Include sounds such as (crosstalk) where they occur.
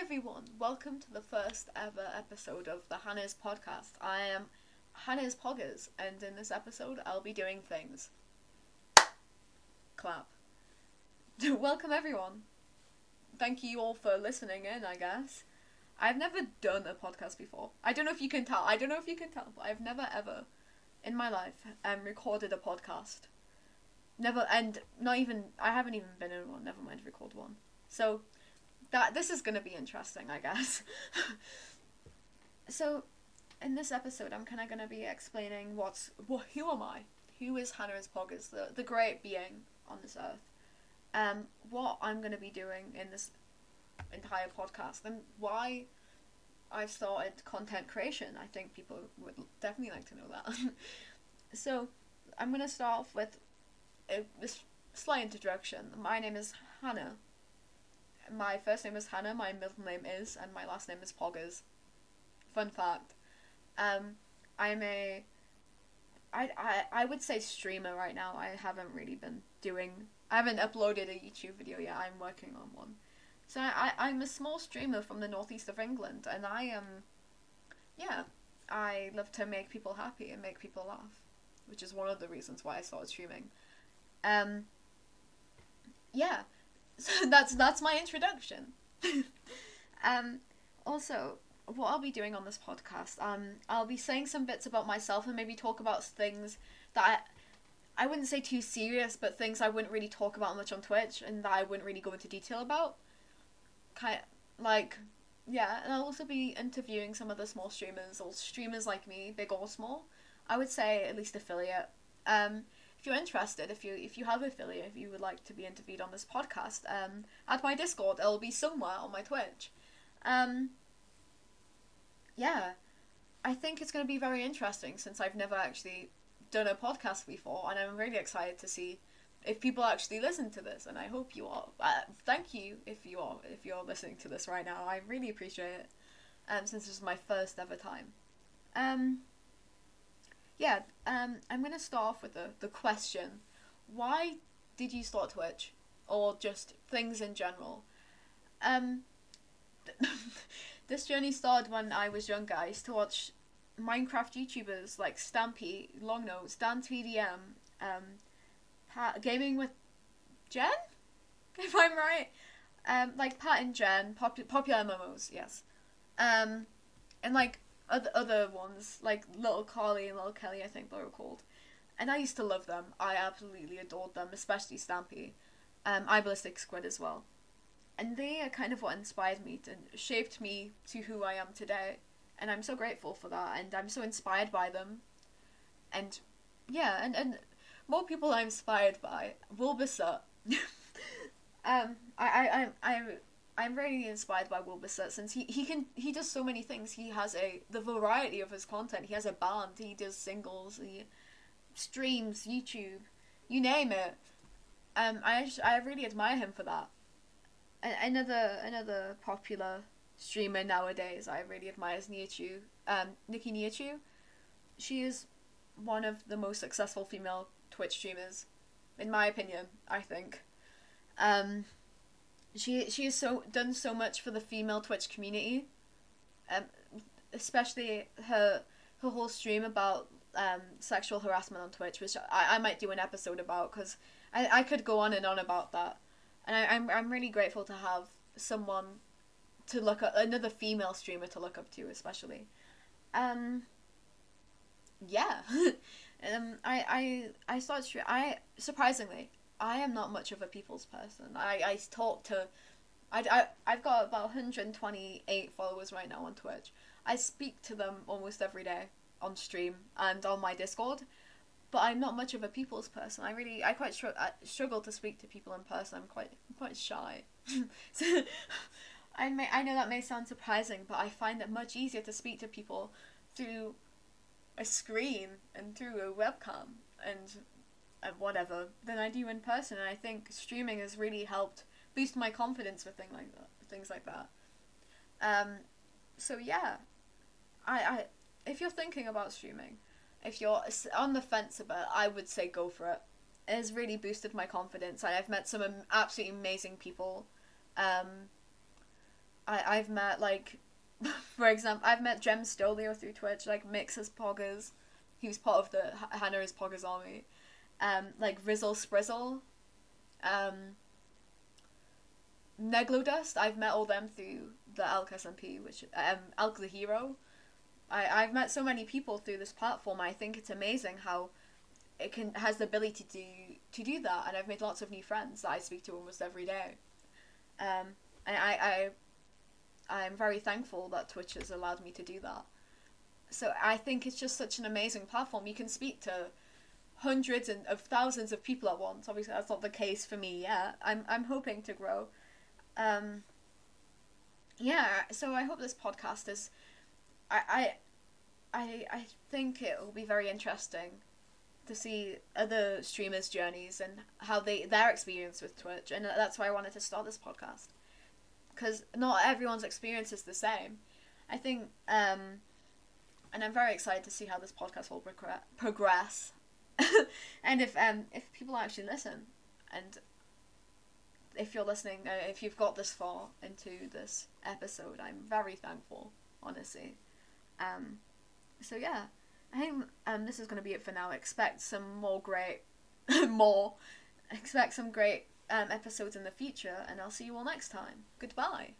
everyone. Welcome to the first ever episode of the Hannah's podcast. I am Hannah's Poggers, and in this episode, I'll be doing things. Clap. (laughs) Welcome, everyone. Thank you all for listening in, I guess. I've never done a podcast before. I don't know if you can tell. I don't know if you can tell, but I've never ever in my life um, recorded a podcast. Never, and not even, I haven't even been in one, never mind record one. So, that this is gonna be interesting, I guess. so, in this episode, I'm kind of gonna be explaining what's what, who am I? Who is Hannah's Poggers, the the great being on this earth? Um, what I'm gonna be doing in this entire podcast, and why I've started content creation. I think people would definitely like to know that. (laughs) so, I'm gonna start off with a, a slight introduction. My name is Hannah my first name is Hannah, my middle name is, and my last name is Poggers. Fun fact. Um, I'm a, I, I, I would say streamer right now. I haven't really been doing, I haven't uploaded a YouTube video yet. I'm working on one. So I, I, I'm a small streamer from the northeast of England, and I am, yeah, I love to make people happy and make people laugh, which is one of the reasons why I started streaming. Um, yeah, so (laughs) that's that's my introduction. (laughs) um, also, what I'll be doing on this podcast, um, I'll be saying some bits about myself and maybe talk about things that I, I wouldn't say too serious, but things I wouldn't really talk about much on Twitch and that I wouldn't really go into detail about. Kind of, like, yeah, and I'll also be interviewing some of the small streamers or streamers like me, big or small. I would say at least affiliate. Um, if you're interested, if you if you have affiliate, if you would like to be interviewed on this podcast, um, at my Discord, it'll be somewhere on my Twitch. Um, yeah, I think it's going to be very interesting since I've never actually done a podcast before, and I'm really excited to see if people actually listen to this, and I hope you are. Uh, thank you if you are if you're listening to this right now. I really appreciate it. Um, since this is my first ever time. Um, yeah, um, I'm gonna start off with the the question: Why did you start Twitch, or just things in general? Um, (laughs) this journey started when I was younger. I used to watch Minecraft YouTubers like Stampy, Longnose, DanTDM, um, Pat, Gaming with Jen, (laughs) if I'm right. Um, like Pat and Jen, pop- popular MMOs, yes. Um, and like other other ones like Little Carly and Little Kelly, I think they were called, and I used to love them. I absolutely adored them, especially Stampy, um, iBallistic Squid as well, and they are kind of what inspired me and shaped me to who I am today, and I'm so grateful for that, and I'm so inspired by them, and yeah, and and more people I'm inspired by. Wilbur (laughs) um, I I I I I'm really inspired by Wilbur since he, he can he does so many things. He has a the variety of his content. He has a band. He does singles. He streams YouTube, you name it. Um, I just, I really admire him for that. another another popular streamer nowadays I really admire is Nihachu. Um, Niki Nihachu. She is one of the most successful female Twitch streamers, in my opinion. I think. Um, she she has so done so much for the female Twitch community, um, especially her her whole stream about um, sexual harassment on Twitch, which I, I might do an episode about because I, I could go on and on about that, and I, I'm I'm really grateful to have someone to look at another female streamer to look up to, especially. Um. Yeah, (laughs) um. I I I started. I surprisingly I am not much of a people's person. I, I talk to, I, I, I've got about 128 followers right now on Twitch. I speak to them almost every day on stream and on my Discord, but I'm not much of a people's person. I really, I quite I struggle to speak to people in person. I'm quite, I'm quite shy. (laughs) so, (laughs) I may, I know that may sound surprising, but I find it much easier to speak to people through a screen and through a webcam and whatever than I do in person. And I think streaming has really helped boost my confidence with things like that. Things like that. Um, so yeah, I, I if you're thinking about streaming, if you're on the fence about, I would say go for it. It has really boosted my confidence, and I've met some absolutely amazing people. Um, I I've met like, (laughs) for example, I've met Jem Stolio through Twitch, like Mixes Poggers. He was part of the Hannah is Poggers army. Um, like Rizzle Sprizzle. Um, Neglodust, I've met all them through the Elk SMP, which um the Hero. I I've met so many people through this platform. I think it's amazing how it can has the ability to to do that, and I've made lots of new friends that I speak to almost every day. Um, and I I I'm very thankful that Twitch has allowed me to do that. So I think it's just such an amazing platform. You can speak to hundreds and of thousands of people at once. Obviously, that's not the case for me yet. I'm I'm hoping to grow. Um, yeah, so I hope this podcast is. I I I I think it will be very interesting to see other streamers' journeys and how they their experience with Twitch, and that's why I wanted to start this podcast. Because not everyone's experience is the same. I think, um, and I'm very excited to see how this podcast will progr- progress, (laughs) and if um if people actually listen, and if you're listening, uh, if you've got this far into this episode, I'm very thankful, honestly. Um, so yeah, I think um, this is to be it for now. Expect some more great, (laughs) more, expect some great um, episodes in the future, and I'll see you all next time. Goodbye.